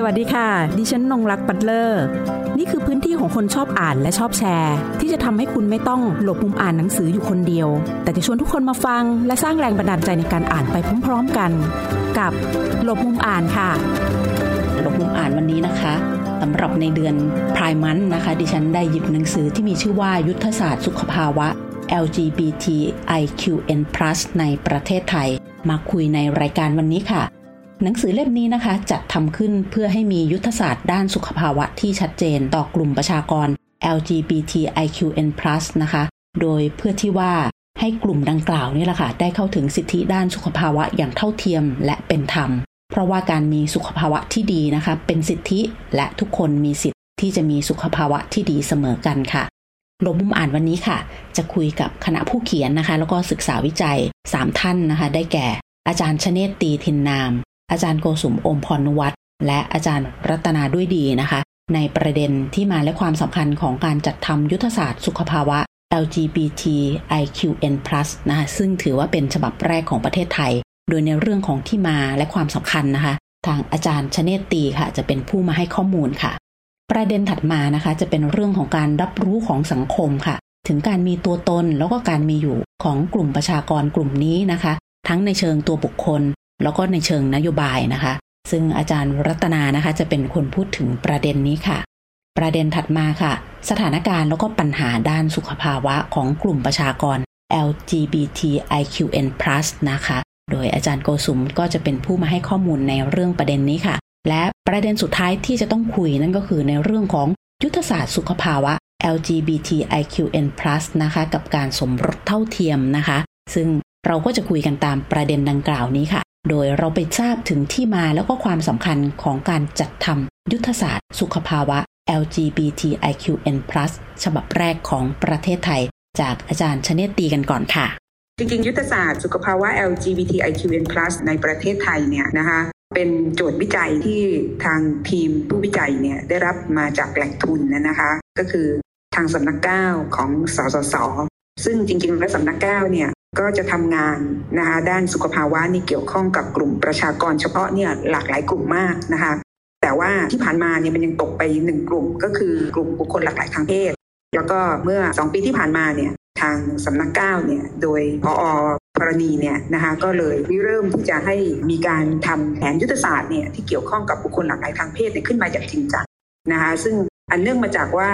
สวัสดีค่ะ ดิฉันนงรักปัตเลอร์ นี่คือพื้นที่ของคนชอบอ่านและชอบแชร์ ที่จะทำให้คุณไม่ต้องหลบมุมอ่านหนังสืออยู่คนเดียว แต่จะชวนทุกคนมาฟัง และสร้างแรงบันดาลใจในการอ่านไปพร้อมๆกัน กับหลบมุมอ่านค่ะ หลบมุมอ่านวันนี้นะคะสำหรับในเดือนพายมันนะคะ ดิฉันได้หยิบหนังสือที่มีชื่อว่ายุทธศาสตร์สุขภาวะ LGBTIQN+ ในประเทศไทย มาคุยในรายการวันนี้ค่ะ หนังสือเล่มนี้นะคะจัดทำขึ้นเพื่อให้มียุทธศาสตร์ด้านสุขภาวะที่ชัดเจนต่อกลุ่มประชากร LGBTIQN+ นะคะ โดยเพื่อที่ว่าให้กลุ่มดังกล่าวนี่แหละค่ะได้เข้าถึงสิทธิด้านสุขภาวะอย่างเท่าเทียมและเป็นธรรม เพราะว่าการมีสุขภาวะที่ดีนะคะ เป็นสิทธิและทุกคนมีสิทธิที่จะมีสุขภาวะที่ดีเสมอกันค่ะลบมุมอ่านวันนี้ค่ะ จะคุยกับคณะผู้เขียนนะคะ แล้วก็ศึกษาวิจัย 3 ท่านนะคะ ได้แก่ อาจารย์ชเนตตีทินนาม อาจารย์โกสุมอมพรนุวัตรและอาจารย์รัตนาด้วยดีนะคะ ในประเด็นที่มาและความสำคัญของการจัดทำยุทธศาสตร์สุขภาวะ LGBTIQN+ นะคะซึ่งถือว่าเป็นฉบับแรกของประเทศไทย โดยในเรื่องของที่มาและความสำคัญนะคะ ทางอาจารย์ชเนตตีค่ะ จะเป็นผู้มาให้ข้อมูลค่ะ ประเด็นถัดมานะคะ จะเป็นเรื่องของการรับรู้ของสังคมค่ะ ถึงการมีตัวตนแล้วก็การมีอยู่ของกลุ่มประชากรกลุ่มนี้นะคะ ทั้งในเชิงตัวบุคคล แล้วก็ในเชิงนโยบายนะคะ ซึ่งอาจารย์รัตนานะคะจะเป็นคนพูดถึงประเด็นนี้ค่ะ ประเด็นถัดมาค่ะ สถานการณ์แล้วก็ปัญหาด้านสุขภาวะของกลุ่มประชากร LGBTIQN+ นะคะ โดยอาจารย์โกสุมก็จะเป็นผู้มาให้ข้อมูลในเรื่องประเด็นนี้ค่ะ และประเด็นสุดท้ายที่จะต้องคุยนั่นก็คือในเรื่องของยุทธศาสตร์สุขภาวะ LGBTIQN+ นะคะกับการสมรสเท่าเทียมนะคะ ซึ่งเราก็จะคุยกันตามประเด็นดังกล่าวนี้ค่ะ โดยเราไปทราบถึงที่มาแล้วก็ความสำคัญของการจัดทำยุทธศาสตร์ สุขภาวะ LGBTIQN+ ฉบับแรกของประเทศไทย จากอาจารย์ชเนตตีกันก่อนค่ะ จริงๆ ยุทธศาสตร์สุขภาวะ LGBTIQN+ ในประเทศไทยเนี่ยนะคะเป็นโจทย์วิจัยที่ทางทีมผู้วิจัยเนี่ยได้รับมาจากแหล่งทุนนะคะ ก็คือทางสำนักเก้าของสสส ซึ่งจริงๆแล้วสำนักเก้าเนี่ยก็จะทำงานนะคะด้านสุขภาวะนี่เกี่ยวข้องกับกลุ่มประชากรเฉพาะเนี่ยหลากหลายกลุ่มมากนะคะแต่ว่าที่ผ่านมาเนี่ยมันยังตกไปหนึ่งกลุ่ม ก็คือกลุ่มบุคคลหลากหลายทางเพศ แล้วก็เมื่อสองปีที่ผ่านมาเนี่ยทางสำนักเก้าเนี่ยโดยพอพรณีเนี่ยนะคะก็เลยเริ่มที่จะให้มีการทำแผนยุทธศาสตร์เนี่ยที่เกี่ยวข้องกับบุคคลหลากหลายทางเพศเนี่ยขึ้นมาอย่างจริงจังนะคะซึ่งอันเนื่องมาจากว่า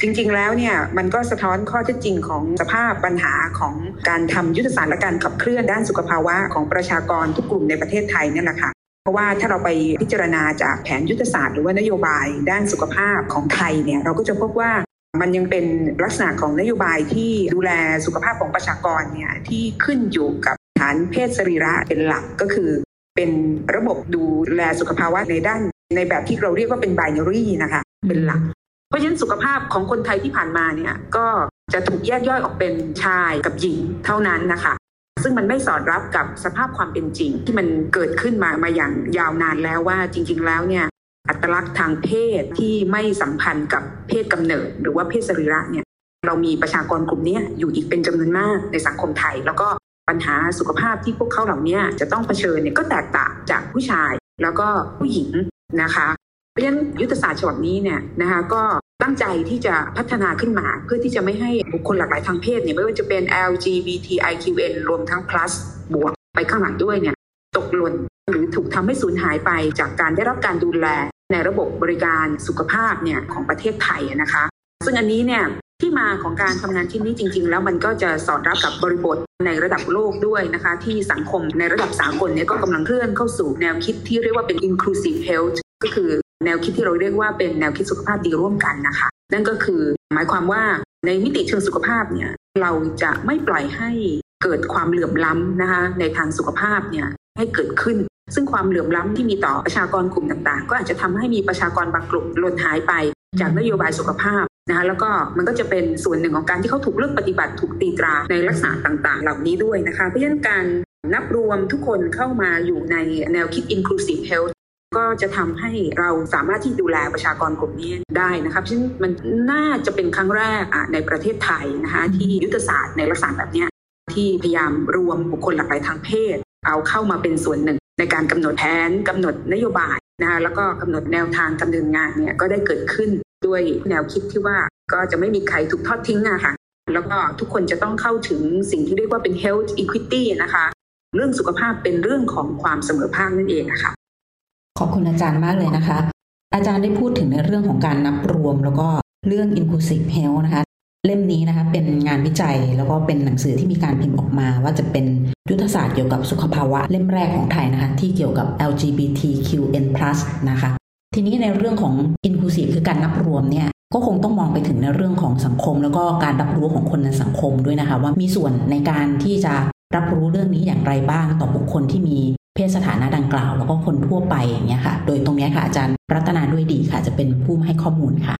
จริงๆ แล้วเนี่ยมันก็สะท้อนข้อเท็จจริงของสภาพปัญหาของการทำยุทธศาสตร์และการขับเคลื่อนด้านสุขภาวะของประชากรทุกกลุ่มในประเทศไทยนี่แหละค่ะเพราะว่าถ้าเราไปพิจารณาจากแผนยุทธศาสตร์ หรือว่านโยบายด้านสุขภาพของไทยเนี่ยเราก็จะพบว่ามันยังเป็นลักษณะของนโยบายที่ดูแลสุขภาพของประชากรเนี่ยที่ขึ้นอยู่กับฐานเพศสรีระเป็นหลักก็คือ เป็นระบบดูแลสุขภาวะในด้านในแบบที่เราเรียกว่าเป็นไบนารีนะคะเป็นหลัก เพราะฉะนั้นสุขภาพของคนไทยที่ผ่านมาเนี่ยก็จะถูกแยกย่อยออกเป็นชายกับหญิงเท่านั้นนะคะ ซึ่งมันไม่สอดรับกับสภาพความเป็นจริง ที่มันเกิดขึ้นมามาอย่างยาวนานแล้วว่าจริง ๆ แล้วเนี่ยอัตลักษณ์ทางเพศที่ไม่สัมพันธ์กับเพศกำเนิด หรือว่าเพศสรีระเนี่ยเรามีประชากรกลุ่มนี้อยู่อีกเป็นจำนวนมากในสังคมไทย แล้วก็ปัญหาสุขภาพที่พวกเขาเหล่านี้จะต้องเผชิญเนี่ยก็แตกต่างจากผู้ชาย แล้วก็ผู้หญิงนะคะ ราะฉะนั้นยุทธศาสตร์ฉบับนี้เนี่ยนะคะก็ตั้งใจที่จะพัฒนาขึ้นมาเพื่อที่จะไม่ให้บุคคลหลากหลายทางเพศเนี่ยไม่ว่าจะเป็น LGBTIQN รวมทั้ง plus บวกไปข้างหลังด้วยเนี่ยตกหล่นหรือถูกทำให้สูญหายไปจากการได้รับการดูแลในระบบบริการสุขภาพเนี่ยของประเทศไทยนะคะ ซึ่งอันนี้เนี่ยที่มาของการทำงานที่นี้จริง ๆ แล้วมันก็จะสอดรับกับบริบทในระดับโลกด้วยนะคะ ที่สังคมในระดับสากลเนี่ยก็กำลังเคลื่อนเข้าสู่แนวคิดที่เรียกว่าเป็น inclusive health ก็คือ แนวคิดที่เราเรียกว่าเป็นแนวคิดสุขภาพดีร่วมกันนะคะ นั่นก็คือหมายความว่าในมิติเชิงสุขภาพเนี่ยเราจะไม่ปล่อยให้เกิดความเหลื่อมล้ำนะคะในทางสุขภาพเนี่ยให้เกิดขึ้น ซึ่งความเหลื่อมล้ำที่มีต่อประชากรกลุ่มต่างๆ ก็อาจจะทำให้มีประชากรบางกลุ่มหล่นหายไป จากนโยบายสุขภาพนะคะแล้วก็มันก็จะเป็นส่วนหนึ่งของการที่เขาถูกเลือกปฏิบัติถูกตีตราในลักษณะต่างๆ เหล่านี้ด้วยนะคะเพราะฉะนั้นการนับรวมทุกคนเข้ามาอยู่ในแนวคิด inclusive health ก็จะทำให้เราสามารถที่ดูแลประชากรกลุ่มนี้ได้นะครับฉะนั้นมันน่าจะเป็นครั้งแรกในประเทศไทยนะคะที่ยุทธศาสตร์ในลักษณะแบบนี้ที่พยายามรวมบุคคลหลากหลายทางเพศ เอาเข้ามาเป็นส่วนหนึ่ง ในการกำหนดแผนกำหนดนโยบายนะคะแล้วก็กำหนดแนวทางดำเนินงานเนี่ยก็ได้เกิดขึ้นด้วยแนวคิดที่ว่าก็จะไม่มีใครถูกทอดทิ้งอะค่ะแล้วก็ทุกคนจะต้องเข้าถึงสิ่งที่เรียกว่าเป็น health equity นะคะ เรื่องสุขภาพเป็นเรื่องของความเสมอภาคนั่นเองนะคะ ขอบคุณอาจารย์มากเลยนะคะ อาจารย์ได้พูดถึงในเรื่องของการนับรวม แล้วก็เรื่อง inclusive health นะคะ เล่มนี้นะคะเป็นงานวิจัยแล้วก็เป็นหนังสือที่มีการพิมพ์ออกมา ว่าจะเป็นยุทธศาสตร์เกี่ยวกับสุขภาวะเล่มแรกของไทยนะคะที่เกี่ยวกับ LGBTQN+ นะคะทีนี้ในเรื่องของ inclusive คือการนับรวมเนี่ยก็คงต้องมองไปถึงในเรื่องของสังคม แล้วก็การรับรู้ของคนในสังคมด้วยนะคะ ว่ามีส่วนในการที่จะรับรู้เรื่องนี้อย่างไรบ้างต่อบุคคลที่มี เพศสถานะดังกล่าว แล้วก็คนทั่วไปอย่างเงี้ยค่ะ โดยตรงนี้ค่ะอาจารย์รัตนาด้วยดีค่ะ จะเป็นผู้ให้ข้อมูลค่ะ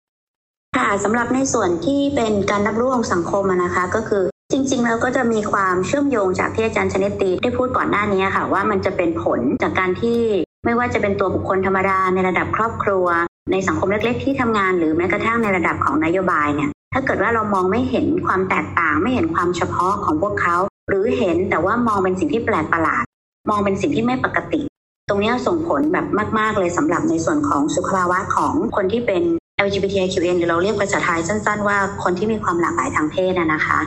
ค่ะสำหรับในส่วนที่เป็นการรับรู้ของสังคมนะคะ ก็คือจริงๆแล้วก็จะมีความเชื่อมโยงจากที่อาจารย์ชนิตีได้พูดก่อนหน้านี้ค่ะ ว่ามันจะเป็นผลจากการที่ไม่ว่าจะเป็นตัวบุคคลธรรมดาในระดับครอบครัว ในสังคมเล็กๆ ที่ทำงานหรือแม้กระทั่งในระดับของนโยบายเนี่ยถ้าเกิดว่าเรามองไม่เห็นความแตกต่าง ไม่เห็นความเฉพาะของพวกเขา หรือเห็นแต่ว่ามองเป็นสิ่งที่แปลกประหลาด มองเป็นสิ่งที่ไม่ปกติ ตรงนี้ส่งผลแบบมาก ๆ เลยสำหรับในส่วนของสุขภาวะของคนที่เป็น LGBTIQN หรือเราเรียกภาษาไทยสั้น ๆ ว่าคนที่มีความหลากหลายทางเพศนะคะ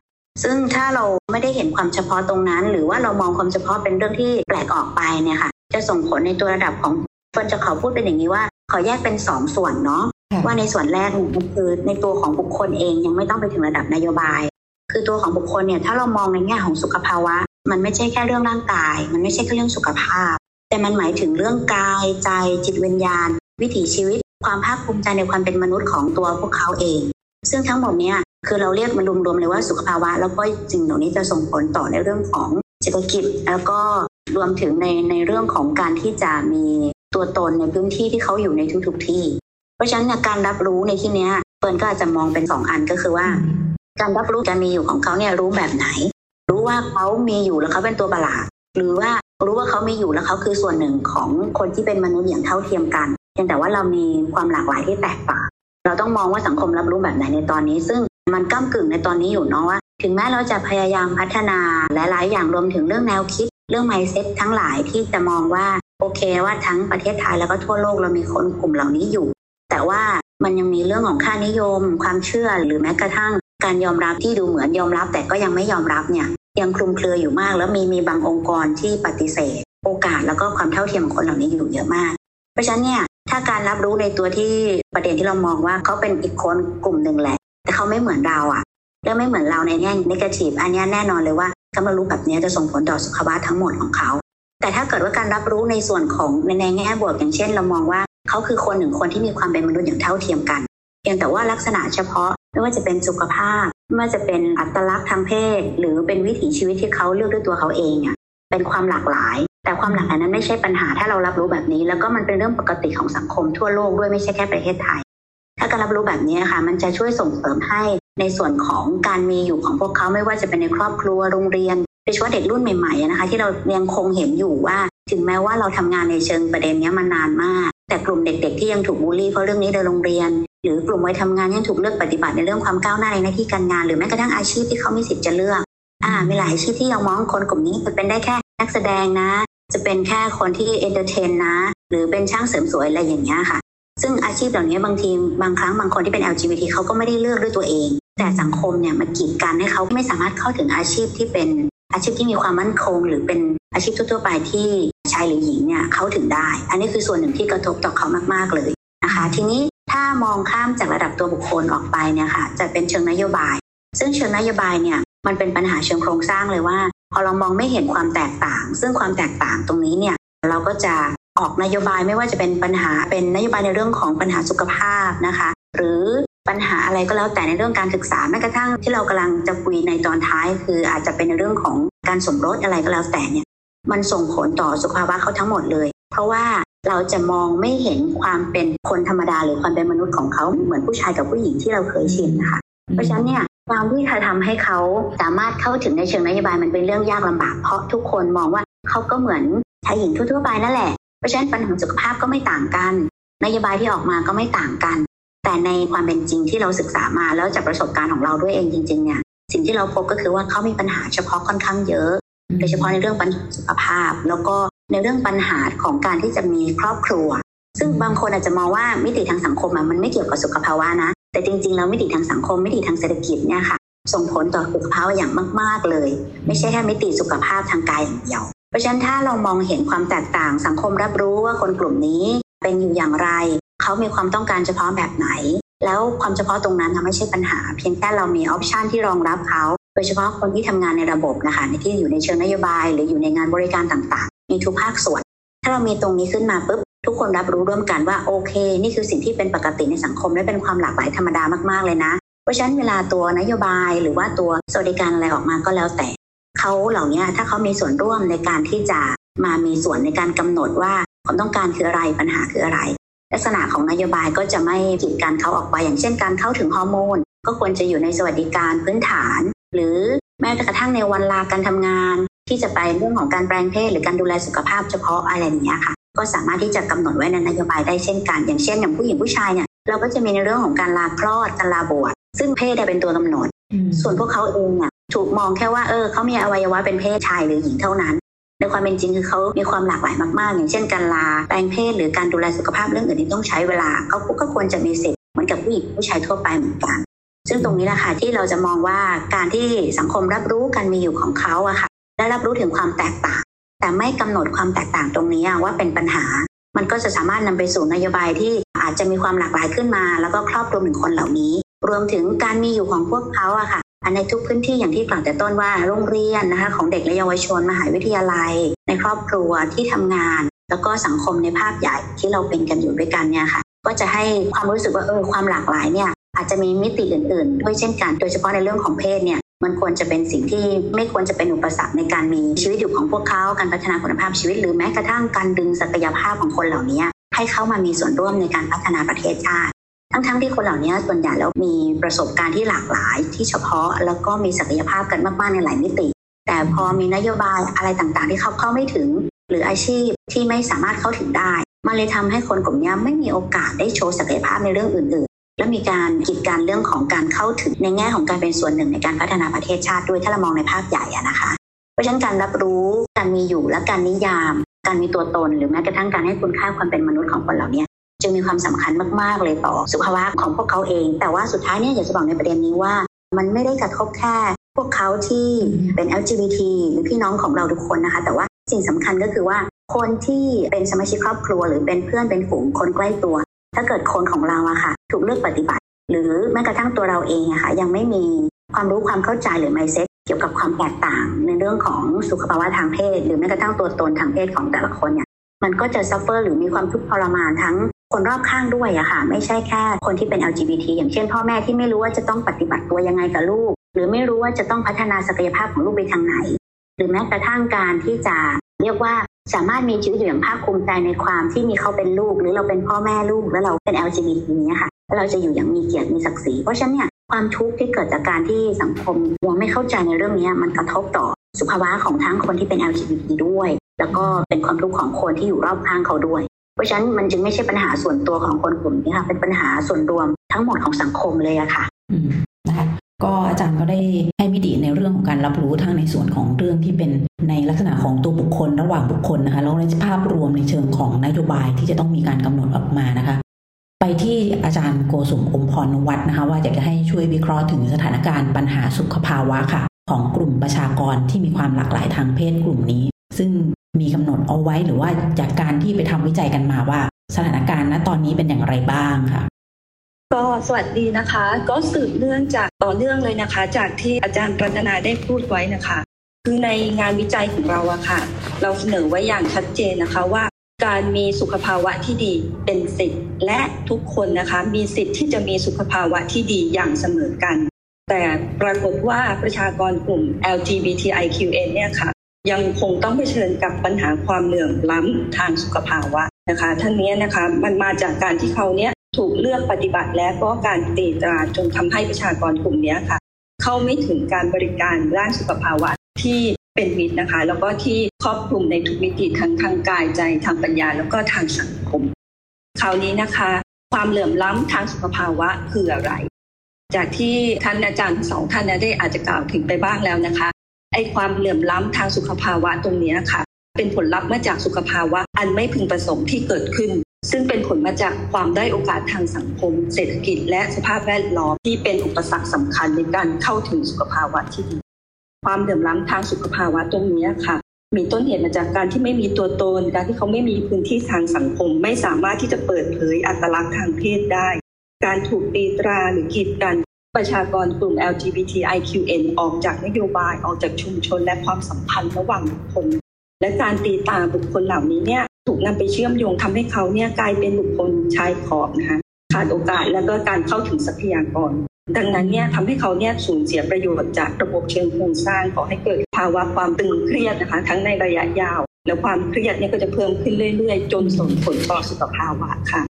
ซึ่งถ้าเราไม่ได้เห็นความเฉพาะตรงนั้น หรือว่าเรามองความเฉพาะเป็นเรื่องที่แปลกออกไปเนี่ยค่ะจะส่งผลในตัวระดับของเฟิร์นจะขอพูดเป็นอย่างนี้ว่า ขอแยกเป็นสองส่วนเนาะว่าในส่วนแรกมันคือในตัวของบุคคลเองยังไม่ต้องไปถึงระดับนโยบาย คือตัวของบุคคลเนี่ยถ้าเรามองในแง่ของสุขภาวะ มันไม่ใช่แค่เรื่องร่างกาย มันไม่ใช่แค่เรื่องสุขภาพ แต่มันหมายถึงเรื่องกายใจจิตวิญญาณ วิถีชีวิต ความภาคภูมิใจในความเป็นมนุษย์ของตัวพวกเขาเอง ซึ่งทั้งหมดเนี้ยคือเราเรียกมันรวมๆเลยว่าสุขภาวะ แล้วก็สิ่งเหล่านี้จะส่งผลต่อในเรื่องของเศรษฐกิจ แล้วก็รวมถึงในในเรื่องของการที่จะมีตัวตนในพื้นที่ที่เขาอยู่ในทุกๆที่ เพราะฉะนั้นการรับรู้ในที่นี้เปิร์นก็อาจจะมองเป็นสองอันก็คือว่า การรับรู้การมีอยู่ของเขาเนี่ยรู้แบบไหน รู้ว่าเขามีอยู่แล้วเขาเป็นตัวประหลาด หรือว่ารู้ว่าเขามีอยู่แล้วเขาคือส่วนหนึ่งของคนที่เป็นมนุษย์อย่างเท่าเทียมกันพียงแต่ว่าเรามีความหลากหลายที่แตกต่างเราต้องมองว่าสังคมรับรู้แบบไหนในตอนนี้ ซึ่งมันก้ากึ่งในตอนนี้อยู่เนาะว่า ถึงแม้เราจะพยายามพัฒนาหลาย ๆ อย่างรวมถึงเรื่องแนวคิด เรื่องไมเซ็ตทั้งหลายที่จะมองว่าโอเคว่าทั้งประเทศไทยแล้วก็ทั่วโลกเรามีคนกลุ่มเหล่านี้อยู่ แต่ว่ามันยังมีเรื่องของค่านิยม ความเชื่อหรือแม้กระทั่งการยอมรับที่ดูเหมือนยอมรับ แต่ก็ยังไม่ยอมรับเนี่ย ยังคลุมเครืออยู่มาก แล้วมีมีบางองค์กรที่ปฏิเสธ โอกาสแล้วก็ความเท่าเทียมของคนเหล่านี้อยู่เยอะมาก เพราะฉะนั้นเนี่ยถ้าการรับรู้ในตัวที่ประเด็นที่เรามองว่าเขาเป็นอีกคนกลุ่มหนึ่งแหละ แต่เขาไม่เหมือนเราอะและไม่เหมือนเราในแง่นิเกทีฟอันนี้แน่นอนเลยว่าการรับรู้แบบนี้จะส่งผลต่อสุขภาพทั้งหมดของเขา แต่ถ้าเกิดว่าการรับรู้ในส่วนของในแง่บวกอย่างเช่น เรามองว่าเขาคือคนหนึ่งคนที่มีความเป็นมนุษย์อย่างเท่าเทียมกันเพียงแต่ว่าลักษณะเฉพาะไม่ว่าจะเป็นสุขภาพ ไม่ว่าจะเป็นอัตลักษณ์ทางเพศ หรือเป็นวิถีชีวิตที่เขาเลือกด้วยตัวเขาเองเนี่ยเป็นความหลากหลาย แต่ความหลากหลายนั้นไม่ใช่ปัญหาถ้าเรารับรู้แบบนี้ แล้วก็มันเป็นเรื่องปกติของสังคมทั่วโลกด้วยไม่ใช่แค่ประเทศไทย ถ้าการรับรู้แบบนี้ค่ะ มันจะช่วยส่งเสริมให้ในส่วนของการมีอยู่ของพวกเขาไม่ว่าจะเป็นในครอบครัวโรงเรียนโดยเฉพาะเด็กรุ่นใหม่ๆนะคะ ที่เรายังคงเห็นอยู่ว่า ถึงแม้ว่าเราทำงานในเชิงประเด็นนี้มานานมาก แต่กลุ่มเด็ก ๆ ที่ยังถูกบูลลี่เพราะเรื่องนี้ในโรงเรียน หรือกลุ่มวัยทำงานยังถูกเลือกปฏิบัติในเรื่องความก้าวหน้าในหน้าที่การงาน หรือแม้กระทั่งอาชีพที่เขามีสิทธิ์จะเลือก อ่ามีหลายอาชีพที่ยังมองคนกลุ่มนี้จะเป็นได้แค่นักแสดงนะ จะเป็นแค่คนที่ entertain นะ หรือเป็นช่างเสริมสวยอะไรอย่างเงี้ยค่ะ ซึ่งอาชีพเหล่านี้บางทีบางครั้งบางคนที่เป็น LGBT เขาก็ไม่ได้เลือกด้วยตัวเอง แต่สังคมเนี่ยมันกีดกันให้เขาไม่สามารถเข้าถึงอาชีพที่เป็นอาชีพที่มีความมั่นคง หรือเป็นอาชีพทั่วๆไปที่ายหรือหญิงเนี่ยเขาถึงได้ อันนี้คือส่วนหนึ่งที่กระทบต่อเขามาก ๆ เลยนะคะ ทีนี้ถ้ามองข้ามจากระดับตัวบุคคลออกไปเนี่ยค่ะจะเป็นเชิงนโยบาย ซึ่งเชิงนโยบายเนี่ยมันเป็นปัญหาเชิงโครงสร้างเลยว่า พอเรามองไม่เห็นความแตกต่าง ซึ่งความแตกต่างตรงนี้เนี่ยเราก็จะออกนโยบายไม่ว่าจะเป็นปัญหาเป็นนโยบายในเรื่องของปัญหาสุขภาพนะคะ หรือปัญหาอะไรก็แล้วแต่ในเรื่องการศึกษาแม้กระทั่งที่เรากำลังจะคุยในตอนท้าย คืออาจจะเป็นในเรื่องของการสมรสอะไรก็แล้วแต่เนี่ย มันส่งผลต่อสุขภาวะเขาทั้งหมดเลย เพราะว่าเราจะมองไม่เห็นความเป็นคนธรรมดาหรือความเป็นมนุษย์ของเขาเหมือนผู้ชายกับผู้หญิงที่เราเคยชินนะคะ เพราะฉะนั้นเนี่ยความที่จะทำให้เขาสามารถเข้าถึงในเชิงนโยบายมันเป็นเรื่องยากลำบากเพราะทุกคนมองว่าเขาก็เหมือนชายหญิงทั่วๆไปนั่นแหละ เพราะฉะนั้นปัญหาสุขภาพก็ไม่ต่างกัน นโยบายที่ออกมาก็ไม่ต่างกัน แต่ในความเป็นจริงที่เราศึกษามาแล้วจากประสบการณ์ของเราด้วยเองจริงๆเนี่ยสิ่งที่เราพบก็คือว่าเขามีปัญหาเฉพาะค่อนข้างเยอะ โดยเฉพาะในเรื่องปัญหาสุขภาพ แล้วก็ในเรื่องปัญหาของการที่จะมีครอบครัว ซึ่งบางคนอาจจะมองว่ามิติทางสังคมมันไม่เกี่ยวกับสุขภาวะนะ แต่จริงๆแล้วมิติทางสังคมมิติทางเศรษฐกิจเนี่ยค่ะส่งผลต่อสุขภาวะอย่างมาก ๆ เลย ไม่ใช่แค่มิติสุขภาพทางกายอย่างเดียว เพราะฉะนั้นถ้าเรามองเห็นความแตกต่างสังคมรับรู้ว่าคนกลุ่มนี้เป็นอยู่อย่างไร เขามีความต้องการเฉพาะแบบไหน แล้วความเฉพาะตรงนั้นไม่ใช่ปัญหา เพียงแค่เรามีออปชันที่รองรับเขา ยเฉพาะคนที่ทำงานในระบบนะคะในที่อยู่ในเชิงนโยบาย หรืออยู่ในงานบริการต่างๆ มีทุกภาคส่วน ถ้าเรามีตรงนี้ขึ้นมาปุ๊บทุกคนรับรู้ร่วมกันว่าโอเค นี่คือสิ่งที่เป็นปกติในสังคมและเป็นความหลากหลายธรรมดามากๆเลยนะ เพราะฉะนั้นเวลาตัวนโยบายหรือว่าตัวสวัสดิการอะไรออกมาก็แล้วแต่เขาเหล่านี้ถ้าเขามีส่วนร่วมในการที่จะมามีส่วนในการกำหนดว่าความต้องการคืออะไรปัญหาคืออะไร ลักษณะของนโยบายก็จะไม่กีดกันเขาออกไปอย่างเช่นการเข้าถึงฮอร์โมนก็ควรจะอยู่ในสวัสดิการพื้นฐาน หรือแม้กระทั่งในวันลาการทำงาน ที่จะไปเรื่องของการแปลงเพศหรือการดูแลสุขภาพเฉพาะอะไรอย่างเงี้ยค่ะ ก็สามารถที่จะกำหนดไว้ในนโยบายได้เช่นกัน อย่างเช่น อย่างผู้หญิงผู้ชายเนี่ยเราก็จะมีในเรื่องของการลาคลอดการลาบวชซึ่งเพศเป็นตัวกำหนด ส่วนพวกเขาเองเนี่ยถูกมองแค่ว่าเออเขามีอวัยวะเป็นเพศชายหรือหญิงเท่านั้นในความเป็นจริงคือเขามีความหลากหลายมากๆ อย่างเช่นการลาแปลงเพศหรือการดูแลสุขภาพเรื่องอื่นที่ต้องใช้เวลาเขาก็ควรจะมีสิทธิ์เหมือนกับผู้หญิงผู้ชายทั่วไปเหมือนกัน ซึ่งตรงนี้แหละค่ะที่เราจะมองว่าการที่สังคมรับรู้การมีอยู่ของเขาอะค่ะและรับรู้ถึงความแตกต่าง แต่ไม่กำหนดความแตกต่างตรงนี้ว่าเป็นปัญหา มันก็จะสามารถนำไปสู่นโยบายที่อาจจะมีความหลากหลายขึ้นมา แล้วก็ครอบคลุมถึงคนเหล่านี้ รวมถึงการมีอยู่ของพวกเขาอะค่ะในทุกพื้นที่อย่างที่กล่าวแต่ต้นว่าโรงเรียนนะคะของเด็กและเยาวชนมหาวิทยาลัย ในครอบครัวที่ทำงาน แล้วก็สังคมในภาพใหญ่ที่เราเป็นกันอยู่ด้วยกันเนี่ยค่ะ ก็จะให้ความรู้สึกว่าเออความหลากหลายเนี่ย อาจจะมีมิติอื่นๆ ด้วยเช่นกันโดยเฉพาะในเรื่องของเพศเนี่ยมันควรจะเป็นสิ่งที่ไม่ควรจะเป็นอุปสรรคในการมีชีวิตอยู่ของพวกเขา การพัฒนาคุณภาพชีวิต หรือแม้กระทั่งการดึงศักยภาพของคนเหล่านี้ ให้เข้ามามีส่วนร่วมในการพัฒนาประเทศชาติ ทั้งๆทที่คนเหล่านี้ส่วนใหญ่แล้วมีประสบการณ์ที่หลากหลาย ที่เฉพาะแล้วก็มีศักยภาพกันมากๆในหลายมิติ แต่พอมีนโยบายอะไรต่างๆ ที่เขาเข้าไม่ถึง หรืออาชีพที่ไม่สามารถเข้าถึงได้ มันเลยทำให้คนกลุ่มนี้ไม่มีโอกาสได้โชว์ศักยภาพในเรื่องอื่นๆ และมีการกีดกันเรื่องของการเข้าถึงในแง่ของการเป็นส่วนหนึ่งในการพัฒนาประเทศชาติด้วยถ้าเรามองในภาพใหญ่นะคะ เพราะฉะนั้นการรับรู้การมีอยู่และการนิยาม การมีตัวตน หรือแม้กระทั่งการให้คุณค่าความเป็นมนุษย์ของคนเหล่านี้จึงมีความสำคัญมาก ๆ เลยต่อสุขภาวะของพวกเขาเอง แต่ว่าสุดท้ายเนี่ยอยากจะบอกในประเด็นนี้ว่า มันไม่ได้กระทบแค่พวกเขาที่เป็น LGBT หรือพี่น้องของเราทุกคนนะคะ แต่ว่าสิ่งสำคัญก็คือว่าคนที่เป็นสมาชิกครอบครัว หรือเป็นเพื่อนเป็นฝูงคนใกล้ตัว ถ้าเกิดคนของเราอะค่ะ ถูกเลือกปฏิบัติ หรือแม้กระทั่งตัวเราเองอะค่ะ ยังไม่มีความรู้ความเข้าใจหรือ mindset เกี่ยวกับความแตกต่างในเรื่องของสุขภาวะทางเพศ หรือแม้กระทั่งตัวตนทางเพศของแต่ละคนเนี่ยมันก็จะซัฟเฟอร์หรือมีความทุกข์ทรมานทั้งคนรอบข้างด้วยอะค่ะ ไม่ใช่แค่คนที่เป็น LGBT อย่างเช่นพ่อแม่ที่ไม่รู้ว่าจะต้องปฏิบัติตัวยังไงกับลูก หรือไม่รู้ว่าจะต้องพัฒนาศักยภาพของลูกไปทางไหน หรือแม้กระทั่งการที่จะเรียกว่า สามารถมีชีวิตอยู่อย่างภาคภูมิใจในความที่มีเขาเป็นลูก หรือเราเป็นพ่อแม่ลูกแล้วเราเป็น LGBT นี้ค่ะเราจะอยู่อย่างมีเกียรติมีศักดิ์ศรีเพราะฉะนั้นเนี่ยความทุกข์ที่เกิดจากการที่สังคมยังไม่เข้าใจในเรื่องนี้มันกระทบต่อสุขภาวะของทั้งคนที่เป็น LGBT ด้วย แล้วก็เป็นความทุกข์ของคนที่อยู่รอบข้างเขาด้วย เพราะฉะนั้นมันจึงไม่ใช่ปัญหาส่วนตัวของคนกลุ่มนี้ค่ะเป็นปัญหาส่วนรวมทั้งหมดของสังคมเลยอะค่ะนะคะ ก็อาจารย์ก็ได้ให้มิติในเรื่องของการรับรู้ทั้งในส่วนของเรื่องที่เป็นในลักษณะของตัวบุคคลระหว่างบุคคลนะคะแล้วในภาพรวมในเชิงของนโยบายที่จะต้องมีการกำหนดออกมานะคะ ไปที่อาจารย์โกสุมอมพรวัฒนะคะ ว่าอยากจะให้ช่วยวิเคราะห์ถึงสถานการณ์ปัญหาสุขภาวะค่ะ ของกลุ่มประชากรที่มีความหลากหลายทางเพศกลุ่มนี้ ซึ่งมีกำหนดเอาไว้หรือว่าจากการที่ไปทำวิจัยกันมาว่า สถานการณ์ณตอนนี้เป็นอย่างไรบ้างค่ะ ก็สวัสดีนะคะ ก็สืบเนื่องจากต่อเนื่องเลยนะคะ จากที่อาจารย์รัตนาได้พูดไว้นะคะ คือในงานวิจัยของเราอะค่ะ เราเสนอไว้อย่างชัดเจนนะคะว่า การมีสุขภาวะที่ดีเป็นสิทธิ์และทุกคนนะคะมีสิทธิ์ที่จะมีสุขภาวะที่ดีอย่างเสมอกัน แต่ปรากฏว่าประชากรกลุ่ม LGBTIQN เนี่ยค่ะ ยังคงต้องเผชิญกับปัญหาความเหลื่อมล้ำทางสุขภาวะนะคะท่านนี้นะคะมันมาจากการที่เขาเนี้ย ถูกเลือกปฏิบัติและก็การตีตราจนทำให้ประชากรกลุ่มนี้ค่ะ เข้าไม่ถึงการบริการด้านสุขภาวะที่เป็นมิตรนะคะ แล้วก็ที่ครอบคลุมในทุกมิติทั้งทางกายใจทางปัญญา แล้วก็ทางสังคม คราวนี้นะคะ ความเหลื่อมล้ำทางสุขภาวะคืออะไร จากที่ท่านอาจารย์สองท่านได้อาจจะกล่าวถึงไปบ้างแล้วนะคะไอ้ความเหลื่อมล้ำทางสุขภาวะตรงนี้ค่ะ เป็นผลลัพธ์มาจากสุขภาวะอันไม่พึงประสงค์ที่เกิดขึ้น ซึ่งเป็นผลมาจากความได้โอกาสทางสังคม เศรษฐกิจ และสภาพแวดล้อมที่เป็นอุปสรรคสำคัญในการเข้าถึงสุขภาวะที่ดี ความเดือดร้อนทางสุขภาวะตรงนี้ค่ะ มีต้นเหตุมาจากการที่ไม่มีตัวตน การที่เขาไม่มีพื้นที่ทางสังคม ไม่สามารถที่จะเปิดเผยอัตลักษณ์ทางเพศได้ การถูกตีตราหรือกีดกันประชากรกลุ่ม LGBTIQN ออกจากนโยบายออกจากชุมชนและความสัมพันธ์ระหว่างบุคคลและการตีตาบุคคลเหล่านี้เนี่ย ถูกนำไปเชื่อมโยงทำให้เขาเนี่ยกลายเป็นบุคคลชายขอบนะคะขาดโอกาสและก็การเข้าถึงทรัพยากร ดังนั้นเนี่ยทำให้เขาเนี่ยสูญเสียประโยชน์จากระบบเชิงโครงสร้างขอให้เกิดภาวะความตึงเครียดนะคะทั้งในระยะยาว แล้วความเครียดเนี่ยก็จะเพิ่มขึ้นเรื่อยๆ จนส่งผลต่อสุขภาวะค่ะ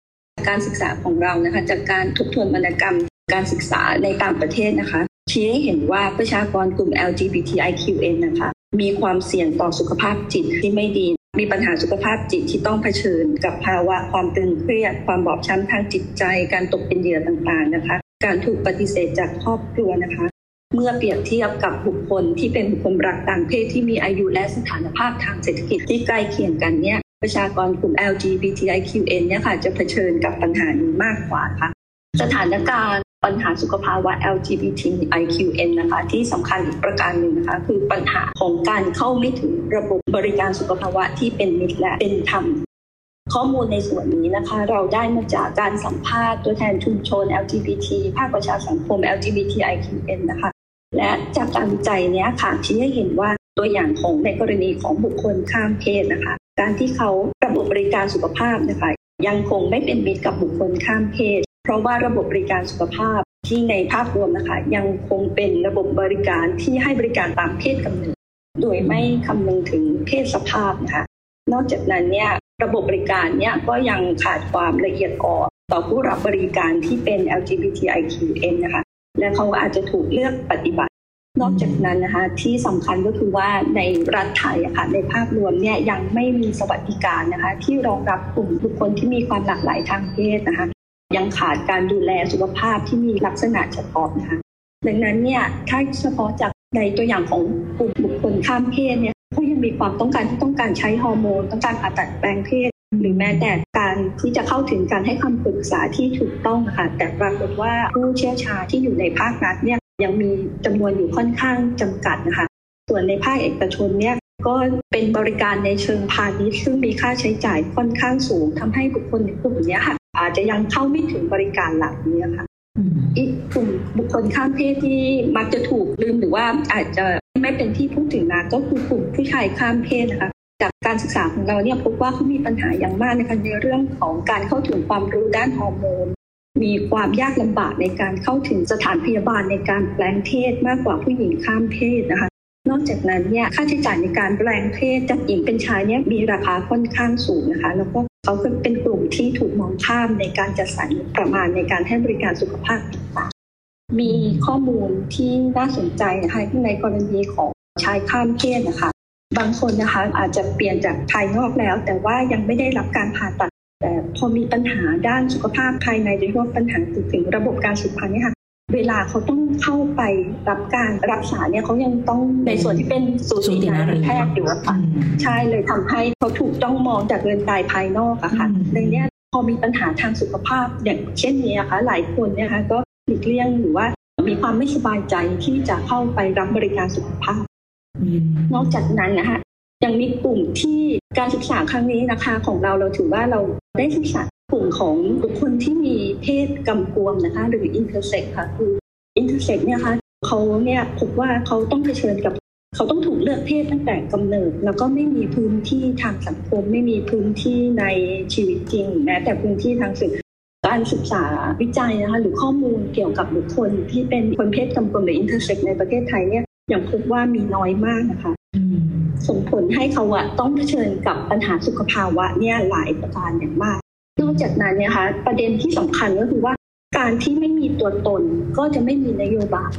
การศึกษาของเรานะคะจากการทบทวนวรรณกรรม การศึกษาในต่างประเทศนะคะชี้ให้เห็นว่าประชากรกลุ่ม LGBTIQN นะคะมีความเสี่ยงต่อสุขภาพจิตที่ไม่ดี มีปัญหาสุขภาพจิตที่ต้องเผชิญกับภาวะความตึงเครียด ความบอบช้ำทางจิตใจ การตกเป็นเหยื่อต่างๆนะคะ การถูกปฏิเสธจากครอบครัวนะคะ เมื่อเปรียบเทียบกับบุคคลที่เป็นบุคคลรักต่างเพศที่มีอายุและสถานภาพทางเศรษฐกิจที่ใกล้เคียงกันเนี่ยประชากรกลุ่ม LGBTIQN เนี่ยค่ะจะเผชิญกับปัญหานี้มากกว่าค่ะสถานการณ์ ปัญหาสุขภาวะ LGBTIQN นะคะที่สำคัญอีกประการหนึ่งนะคะคือปัญหาของการเข้าไม่ถึงระบบบริการสุขภาวะที่เป็นมิตรและเป็นธรรมข้อมูลในส่วนนี้นะคะ เราได้มาจากการสัมภาษณ์ตัวแทนชุมชน LGBT ภาคประชาสังคม LGBTIQN นะคะ และจากการวิจัยนี้ค่ะชี้ให้เห็นว่าตัวอย่างของในกรณีของบุคคลข้ามเพศนะคะ การที่เขาระบบบริการสุขภาพนะคะ ยังคงไม่เป็นมิตรกับบุคคลข้ามเพศ เพราะว่าระบบบริการสุขภาพที่ในภาพรวมนะคะ ยังคงเป็นระบบบริการที่ให้บริการตามเพศกำเนิดโดยไม่คำนึงถึงเพศสภาพนะคะนอกจากนั้นเนี่ยระบบบริการเนี่ยก็ยังขาดความละเอียดอ่อนต่อผู้รับบริการที่เป็น LGBTIQN นะคะและเขาอาจจะถูกเลือกปฏิบัติ นอกจากนั้นนะคะที่สำคัญก็คือว่าในรัฐไทยอะค่ะในภาพรวมเนี่ยยังไม่มีสวัสดิการนะคะที่รองรับกลุ่มบุคคลที่มีความหลากหลายทางเพศนะคะ ยังขาดการดูแลสุขภาพที่มีลักษณะเฉพาะนะคะดังนั้นเนี่ยถ้าเฉพาะจากในตัวอย่างของกลุ่มบุคคลข้ามเพศเนี่ยเขายังมีความต้องการที่ต้องการใช้ฮอร์โมน ต้องการผ่าตัดแปลงเพศ หรือแม้แต่การที่จะเข้าถึงการให้คำปรึกษาที่ถูกต้องค่ะแต่ปรากฏว่าผู้เชี่ยวชาญที่อยู่ในภาครัฐเนี่ยยังมีจำนวนอยู่ค่อนข้างจำกัดนะคะ ส่วนในภาคเอกชนเนี่ยก็เป็นบริการในเชิงพาณิชย์ซึ่งมีค่าใช้จ่ายค่อนข้างสูงทำให้บุคคลในกลุ่มนี้ค่ะ อาจจะยังเข้าไม่ถึงบริการเหล่านี้ค่ะอีกกลุ่มบุคคลข้ามเพศที่มักจะถูกลืมหรือว่าอาจจะไม่เป็นที่พูดถึงนะก็คือกลุ่มผู้ชายข้ามเพศนะคะจากการศึกษาของเราเนี่ยพบว่าเขามีปัญหาอย่างมากในการในเรื่องของการเข้าถึงความรู้ด้านฮอร์โมน มีความยากลำบากในการเข้าถึงสถานพยาบาลในการแปลงเพศมากกว่าผู้หญิงข้ามเพศนะคะ นอกจากนั้นเนี่ยค่าใช้จ่ายในการแปลงเพศจากหญิงเป็นชายเนี่ยมีราคาค่อนข้างสูงนะคะ แล้วก็ เขาเป็นกลุ่มที่ถูกมองข้ามในการจัดสรรประมาณในการให้บริการสุขภาพต่างๆมีข้อมูลที่น่าสนใจนะคะในกรณีของชายข้ามเพศนะคะ บางคนนะคะอาจจะเปลี่ยนจากภายนอกแล้ว แต่ว่ายังไม่ได้รับการผ่าตัด แต่พอมีปัญหาด้านสุขภาพภายในโดยเฉพาะปัญหาถึงระบบการสืบพันธุ์นี่ค่ะ เวลาเขาต้องเข้าไปรับการรักษาเนี่ยเขายังต้องในส่วนที่เป็นสูตินารีแพทย์อยู่อะค่ะใช่เลยทำให้เขาถูกต้องมองจากเรือนกายภายนอกอะค่ะในเนี้ยพอมีปัญหาทางสุขภาพอย่างเช่นนี้นะคะหลายคนเนี่ยค่ะก็หลีกเลี่ยงหรือว่ามีความไม่สบายใจที่จะเข้าไปรับบริการสุขภาพ นอกจากนั้นนะคะยังมีกลุ่มที่การศึกษาครั้งนี้นะคะ ของเราเราถือว่าเราได้ศึกษา กลุ่มของบุคคลที่มีเพศกำกวมนะคะหรือ intersex ค่ะคือintersex เนี่ยค่ะเขาเนี่ยพบว่าเขาต้องเผชิญกับเขาต้องถูกเลือกเพศตั้งแต่กำเนิด แล้วก็ไม่มีพื้นที่ทางสังคม ไม่มีพื้นที่ในชีวิตจริงแม้แต่พื้นที่ทางสื่อการศึกษาวิจัยนะคะหรือข้อมูลเกี่ยวกับบุคคลที่เป็นคนเพศกำกวมหรือ intersex ในประเทศไทยเนี่ยยังพบว่ามีน้อยมากนะคะส่งผลให้เขาอะต้องเผชิญกับปัญหาสุขภาวะเนี่ยหลายประการอย่างมาก นอกจากนั้นเนี่ยคะประเด็นที่สำคัญก็คือว่าการที่ไม่มีตัวตนก็จะไม่มีนโยบาย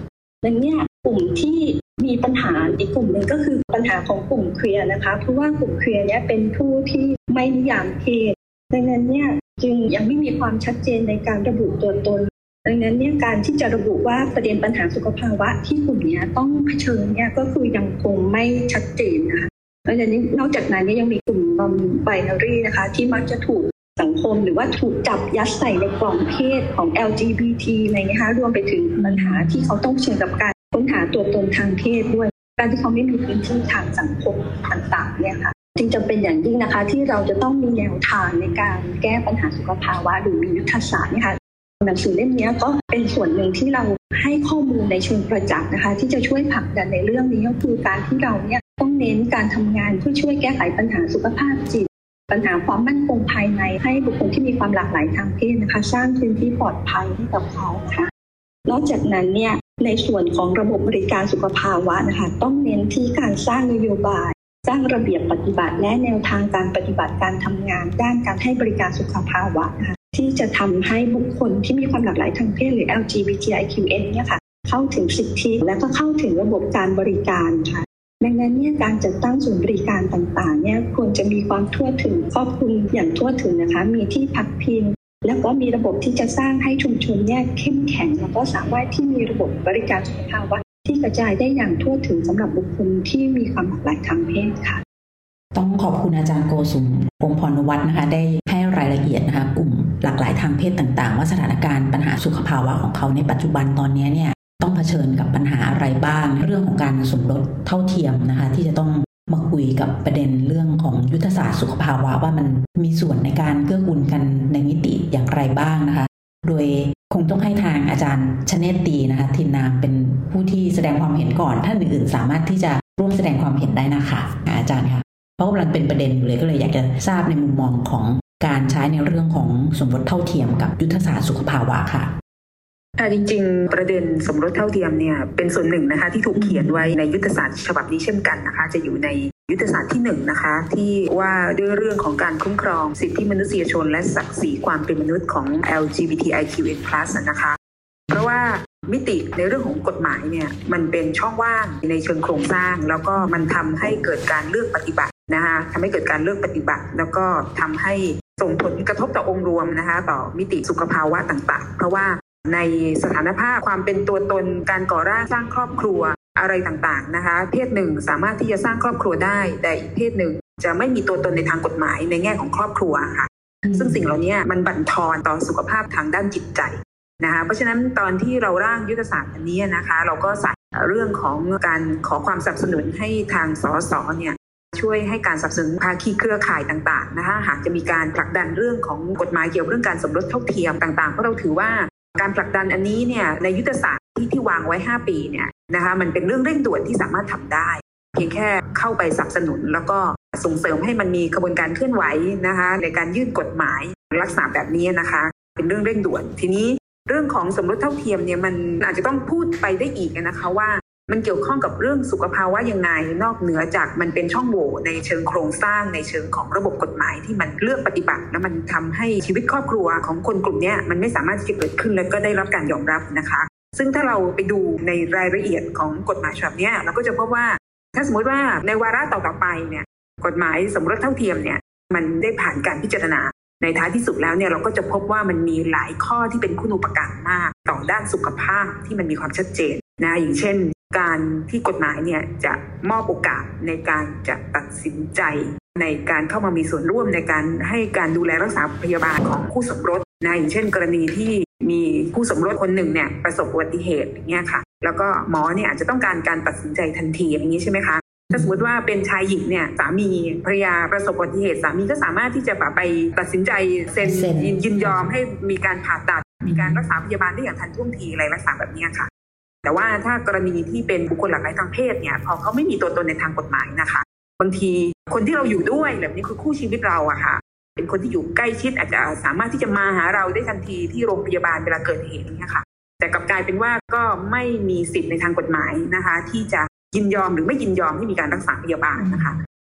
ดังนี้กลุ่มที่มีปัญหาอีกกลุ่มหนึ่งก็คือปัญหาของกลุ่มเคลียร์นะคะเพราะว่ากลุ่มเคลียร์เนี่ยเป็นผู้ที่ไม่นิยามเพศดังนั้นเนี่ยจึงยังไม่มีความชัดเจนในการระบุตัวตน ดังนั้นเนี่ยการที่จะระบุว่าประเด็นปัญหาสุขภาวะที่กลุ่มนี้ต้องเผชิญเนี่ยก็คือยังคงไม่ชัดเจนนะคะแล้วจากนี้นอกจากนั้นเนี่ยยังมีกลุ่มนอมไบนารีนะคะ ที่มักจะถูก สังคมหรือว่าถูกจับยัดใส่ในกล่องเพศของ LGBT อะไรเงี้ยคะรวมไปถึงปัญหาที่เขาต้องเชิญกับการค้นหาตัวตนทางเพศด้วย การที่เขาไม่มีพื้นที่ทางสังคมต่างๆเนี่ยค่ะจึงจำเป็นอย่างยิ่งนะคะ ที่เราจะต้องมีแนวทางในการแก้ปัญหาสุขภาวะหรือมียุทธศาสตร์นะคะหนังสือเล่มนี้ก็เป็นส่วนหนึ่งที่เราให้ข้อมูลในเชิงประจักษ์นะคะ ที่จะช่วยผลักดันในเรื่องนี้ก็คือการที่เราเนี่ยต้องเน้นการทำงานเพื่อช่วยแก้ไขปัญหาสุขภาพจิต ปัญหาความมั่นคงภายในให้บุคคลที่มีความหลากหลายทางเพศนะคะ สร้างพื้นที่ปลอดภัยให้กับเขาค่ะ นอกจากนั้นเนี่ยในส่วนของระบบบริการสุขภาวะนะคะ ต้องเน้นที่การสร้างนโยบาย สร้างระเบียบปฏิบัติ และแนวทางการปฏิบัติการทำงาน ด้านการให้บริการสุขภาวะนะคะที่จะทำให้บุคคลที่มีความหลากหลายทางเพศหรือ LGBTIQN เนี่ยค่ะเข้าถึงสิทธิและก็เข้าถึงระบบการบริการค่ะ ดังนั้นเนี่ยการจัดตั้งศูนย์บริการต่างๆเนี่ยควรจะมีความทั่วถึงครอบคลุมอย่างทั่วถึงนะคะ มีที่พักพิงแล้วก็มีระบบที่จะสร้างให้ชุมชนเนี่ยเข้มแข็ง แล้วก็สามารถที่มีระบบบริการสุขภาวะที่กระจายได้อย่างทั่วถึงสำหรับบุคคลที่มีความหลากหลายทางเพศค่ะ ต้องขอบคุณอาจารย์โกสุมพงพรวัฒนะคะ ได้ให้รายละเอียดนะคะ กลุ่มหลากหลายทางเพศต่าง ๆ ว่าสถานการณ์ปัญหาสุขภาวะของเขาในปัจจุบันตอนนี้เนี่ย ต้องเผชิญกับปัญหาอะไรบ้าง เรื่องของการสมรสเท่าเทียมนะคะ ที่จะต้องมาคุยกับประเด็นเรื่องของยุทธศาสตร์สุขภาวะว่ามันมีส่วนในการเกื้อกูลกันในมิติอย่างไรบ้างนะคะ โดยคงต้องให้ทางอาจารย์ชเนตตีนะคะทินนามเป็นผู้ที่แสดงความเห็นก่อน ท่านอื่นๆ สามารถที่จะร่วมแสดงความเห็นได้นะคะอาจารย์ค่ะเพราะกำลังเป็นประเด็นอยู่เลยก็เลยอยากจะทราบในมุมมองของการใช้ในเรื่องของสมรสเท่าเทียมกับยุทธศาสตร์สุขภาวะค่ะ จริงๆ ประเด็นสมรสเท่าเทียมเนี่ยเป็นส่วนหนึ่งนะคะที่ถูกเขียนไว้ในยุทธศาสตร์ฉบับนี้เช่นกันนะคะ จะอยู่ในยุทธศาสตร์ที่1นนะคะที่ว่าด้วยเรื่องของการคุ้มครองสิทธิมนุษยชน และศักดิ์ศรีความเป็นมนุษย์ของ LGBTIQN+ นะคะ เพราะว่ามิติในเรื่องของกฎหมายเนี่ยมันเป็นช่องว่างในเชิงโครงสร้าง แล้วก็มันทำให้เกิดการเลือกปฏิบัตินะคะทำให้เกิดการเลือกปฏิบัติ แล้วก็ทำให้ส่งผลกระทบต่อองค์รวมนะคะ ต่อมิติสุขภาวะต่างๆ เพราะว่า ในสถานภาพความเป็นตัวตนการก่อร่างสร้างครอบครัวอะไรต่างๆนะคะ เพศหนึ่งสามารถที่จะสร้างครอบครัวได้ แต่อีกเพศหนึ่งจะไม่มีตัวตนในทางกฎหมายในแง่ของครอบครัวค่ะ ซึ่งสิ่งเหล่านี้มันบั่นทอนต่อสุขภาพทางด้านจิตใจนะคะเพราะฉะนั้นตอนที่เราร่างยุทธศาสตร์อันนี้นะคะ เราก็ใส่เรื่องของการขอความสนับสนุนให้ทางสสเนี่ยช่วยให้การสนับสนุนภาคีเครือข่ายต่างๆนะคะหากจะมีการผลักดันเรื่องของกฎหมายเกี่ยวกับเรื่องการสมรสเท่าเทียมต่างๆเพราะเราถือว่า การผลักดันอันนี้เนี่ยในยุทธศาสตร์ที่ที่วางไว้ 5 ปีเนี่ยนะคะมันเป็นเรื่องเร่งด่วนที่สามารถทำได้ เพียงแค่เข้าไปสนับสนุน แล้วก็ส่งเสริมให้มันมีกระบวนการเคลื่อนไหวนะคะในการยื่นกฎหมายลักษณะแบบนี้นะคะ เป็นเรื่องเร่งด่วนทีนี้เรื่องของสมรสเท่าเทียมเนี่ยมันอาจจะต้องพูดไปได้อีกนะคะว่า มันเกี่ยวข้องกับเรื่องสุขภาวะยังไง นอกเหนือจากมันเป็นช่องโหว่ในเชิงโครงสร้างในเชิงของระบบกฎหมายที่มันเลือกปฏิบัติ แล้วมันทำให้ชีวิตครอบครัวของคนกลุ่มนี้มันไม่สามารถที่จะเกิดขึ้นและก็ได้รับการยอมรับนะคะ ซึ่งถ้าเราไปดูในรายละเอียดของกฎหมายฉบับนี้เราก็จะพบว่า ถ้าสมมติว่าในวาระต่อๆไปเนี่ยกฎหมายสมรสเท่าเทียมเนี่ยมันได้ผ่านการพิจารณาในท้ายที่สุดแล้วเนี่ยเราก็จะพบว่ามันมีหลายข้อที่เป็นคุณูปการมาก ต่อด้านสุขภาพที่มันมีความชัดเจน นะอย่างเช่นการที่กฎหมายเนี่ยจะมอบโอกาสในการจะตัดสินใจในการเข้ามามีส่วนร่วมในการให้การดูแลรักษาพยาบาลของคู่สมรสนะอย่างเช่น กรณีที่มีคู่สมรสคนหนึ่งเนี่ยประสบอุบัติเหตุอย่างเงี้ยค่ะ แล้วก็หมอเนี่ยอาจจะต้องการการตัดสินใจทันทีอย่างนี้ใช่ไหมคะถ้าสมมติว่าเป็นชายหญิงเนี่ยสามีภรรยาประสบอุบัติเหตุ สามีก็สามารถที่จะไปตัดสินใจเซ็นยินยอมให้มีการผ่าตัดมีการรักษาพยาบาลได้อย่างทันท่วงทีอะไรลักษณะแบบนี้ค่ะ แต่ว่าถ้ากรณีที่เป็นบุคคลหลากหลายทางเพศเนี่ยพอเขาไม่มีตัวตนในทางกฎหมายนะคะ บางทีคนที่เราอยู่ด้วยแบบนี้คือคู่ชีวิตเราอะค่ะ เป็นคนที่อยู่ใกล้ชิดอาจจะสามารถที่จะมาหาเราได้ทันทีที่โรงพยาบาลเวลาเกิดเหตุนี่ค่ะ แต่กลับกลายเป็นว่าก็ไม่มีสิทธิ์ในทางกฎหมายนะคะ ที่จะยินยอมหรือไม่ยินยอมให้มีการรักษาพยาบาลนะคะ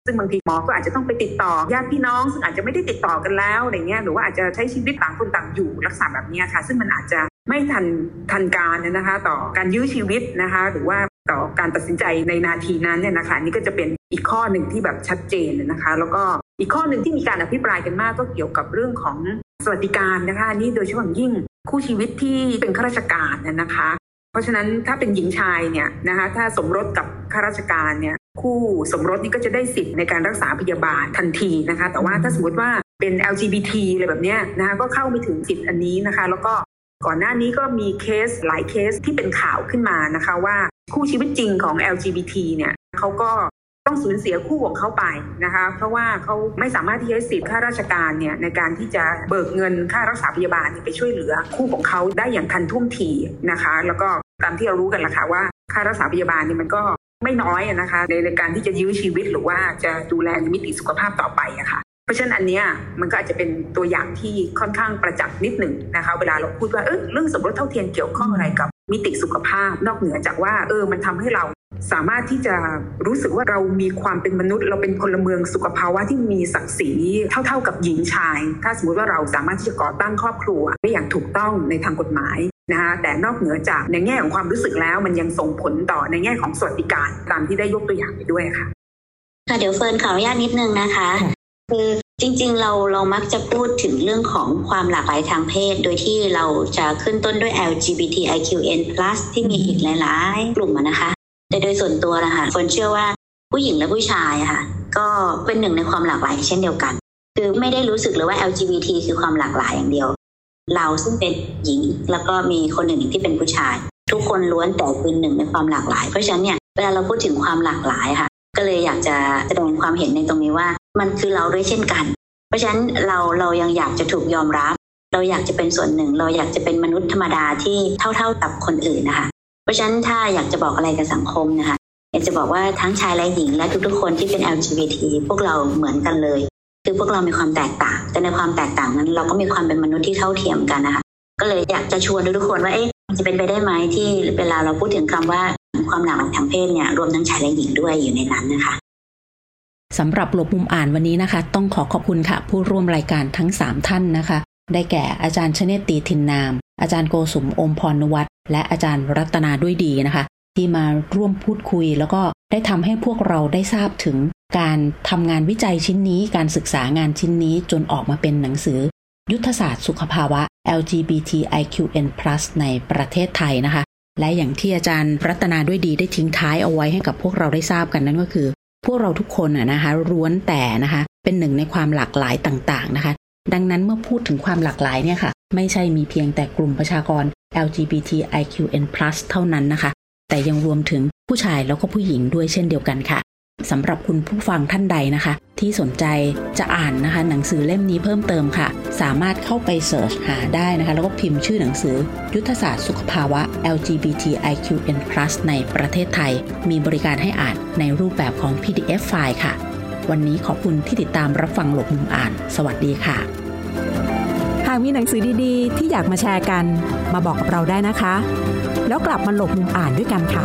ซึ่งบางทีหมอก็อาจจะต้องไปติดต่อญาติพี่น้อง ซึ่งอาจจะไม่ได้ติดต่อกันแล้วอะไรเงี้ยหรือว่าอาจจะใช้ชีวิตต่างคนต่างอยู่รักษาแบบนี้ค่ะ ซึ่งมันอาจจะ ไม่ทันทันการนะคะ ต่อการยื้อชีวิตนะคะ หรือว่าต่อการตัดสินใจในนาทีนั้นเนี่ยนะคะนี่ก็จะเป็นอีกข้อหนึ่งที่แบบชัดเจนนะคะ แล้วก็อีกข้อหนึ่งที่มีการอภิปรายกันมากก็เกี่ยวกับเรื่องของสวัสดิการนะคะนี่โดยเฉพาะยิ่งคู่ชีวิตที่เป็นข้าราชการนะคะ เพราะฉะนั้นถ้าเป็นหญิงชายเนี่ยนะคะถ้าสมรสกับข้าราชการเนี่ยคู่สมรสนี่ก็จะได้สิทธิ์ในการรักษาพยาบาลทันทีนะคะ แต่ว่าถ้าสมมติว่าเป็น LGBT อะไรแบบเนี้ยนะคะก็เข้าไม่ถึงสิทธิ์อันนี้นะคะ แล้วก็ ก่อนหน้านี้ก็มีเคสหลายเคสที่เป็นข่าวขึ้นมานะคะว่าคู่ชีวิตจริงของ LGBT เนี่ยเขาก็ต้องสูญเสียคู่ของเขาไปนะคะ เพราะว่าเขาไม่สามารถที่จะสิทธิ์ข้าราชการเนี่ยในการที่จะเบิกเงินค่ารักษาพยาบาลไปช่วยเหลือคู่ของเขาได้อย่างทันท่วงทีนะคะ แล้วก็ตามที่เรารู้กันละค่ะว่าค่ารักษาพยาบาลเนี่ยมันก็ไม่น้อยนะคะ ในในการที่จะยื้อชีวิตหรือว่าจะดูแลมิติสุขภาพต่อไปอะค่ะ เพราะฉะนั้นอันเนี้ยมันก็อาจจะเป็นตัวอย่างที่ค่อนข้างประจักษ์นิดหนึ่งนะคะ เวลาเราพูดว่าเออเรื่องสมรสเท่าเทียมเกี่ยวข้องอะไรกับมิติสุขภาพ นอกเหนือจากว่าเออมันทำให้เราสามารถที่จะรู้สึกว่าเรามีความเป็นมนุษย์ เราเป็นพลเมืองสุขภาวะที่มีศักดิ์ศรีเท่า ๆกับหญิงชาย ถ้าสมมติว่าเราสามารถที่จะก่อตั้งครอบครัวได้อย่างถูกต้องในทางกฎหมายนะคะแต่นอกเหนือจากในแง่ของความรู้สึกแล้วมันยังส่งผลต่อในแง่ของสวัสดิการตามที่ได้ยกตัวอย่างไปด้วยค่ะค่ะเดี๋ยวเฟิร์นขออนุญาตนิดนึงนะคะ คือจริงๆ เราเรามักจะพูดถึงเรื่องของความหลากหลายทางเพศ โดยที่เราจะขึ้นต้นด้วย LGBTIQN+ ที่มีอีกหลายๆ กลุ่มนะคะ แต่โดยส่วนตัวนะคะเฟิร์นเชื่อว่าผู้หญิงและผู้ชายค่ะ ก็เป็นหนึ่งในความหลากหลายเช่นเดียวกัน คือไม่ได้รู้สึกเลยว่า LGBT คือความหลากหลายอย่างเดียว เราซึ่งเป็นหญิงแล้วก็มีคนหนึ่งที่เป็นผู้ชาย ทุกคนล้วนแต่เป็นหนึ่งในความหลากหลาย เพราะฉะนั้นเนี่ยเวลาเราพูดถึงความหลากหลายค่ะ ก็เลยอยากจะแสดงความเห็นในตรงนี้ว่า มันคือเราด้วยเช่นกัน เพราะฉะนั้นเราเรายังอยากจะถูกยอมรับ เราอยากจะเป็นส่วนหนึ่ง เราอยากจะเป็นมนุษย์ธรรมดาที่เท่าๆกับคนอื่นนะคะ เพราะฉะนั้นถ้าอยากจะบอกอะไรกับสังคมนะคะอยากจะบอกว่าทั้งชายและหญิงและทุกๆคนที่เป็น LGBT พวกเราเหมือนกันเลย คือพวกเรามีความแตกต่าง แต่ในความแตกต่างนั้น เราก็มีความเป็นมนุษย์ที่เท่าเทียมกันนะคะก็เลยอยากจะชวนทุกคนว่าเอ๊ะจะเป็นไปได้ไหมที่เวลาเราพูดถึงคำว่าความหลากหลายทางเพศเนี่ยรวมทั้งชายและหญิงด้วยอยู่ในนั้นนะคะ สำหรับหลบมุมอ่านวันนี้นะคะ ต้องขอขอบคุณค่ะ ผู้ร่วมรายการทั้ง 3 ท่านนะคะ ได้แก่อาจารย์ชเนตีทินนาม อาจารย์โกสุมอมพรนวัตและอาจารย์รัตนาด้วยดีนะคะ ที่มาร่วมพูดคุย แล้วก็ได้ทำให้พวกเราได้ทราบถึงการทำงานวิจัยชิ้นนี้ การศึกษางานชิ้นนี้จนออกมาเป็นหนังสือ ยุทธศาสตร์สุขภาวะ LGBTIQN+ ในประเทศไทยนะคะ และอย่างที่อาจารย์รัตนาด้วยดีได้ทิ้งท้ายเอาไว้ให้กับพวกเราได้ทราบกันนั่นก็คือ พวกเราทุกคนนะคะร้วนแต่นะคะ เป็นหนึ่งในความหลากหลายต่างๆนะคะ ดังนั้นเมื่อพูดถึงความหลากหลายเนี่ยค่ะ ไม่ใช่มีเพียงแต่กลุ่มประชากร LGBTIQN+ เท่านั้นนะคะ แต่ยังรวมถึงผู้ชายแล้วก็ผู้หญิงด้วยเช่นเดียวกันค่ะ สำหรับคุณผู้ฟังท่านใดนะคะ ที่สนใจจะอ่านนะคะ หนังสือเล่มนี้เพิ่มเติมค่ะ สามารถเข้าไปเสิร์ชหาได้นะคะ แล้วก็พิมพ์ชื่อหนังสือ ยุทธศาสตร์สุขภาวะ LGBTIQN+ ในประเทศไทย มีบริการให้อ่านในรูปแบบของ PDF ไฟล์ค่ะ วันนี้ขอบคุณที่ติดตามรับฟังหลบมุมอ่าน สวัสดีค่ะ หากมีหนังสือดีๆ ที่อยากมาแชร์กัน มาบอกกับเราได้นะคะ แล้วกลับมาหลบมุมอ่านด้วยกันค่ะ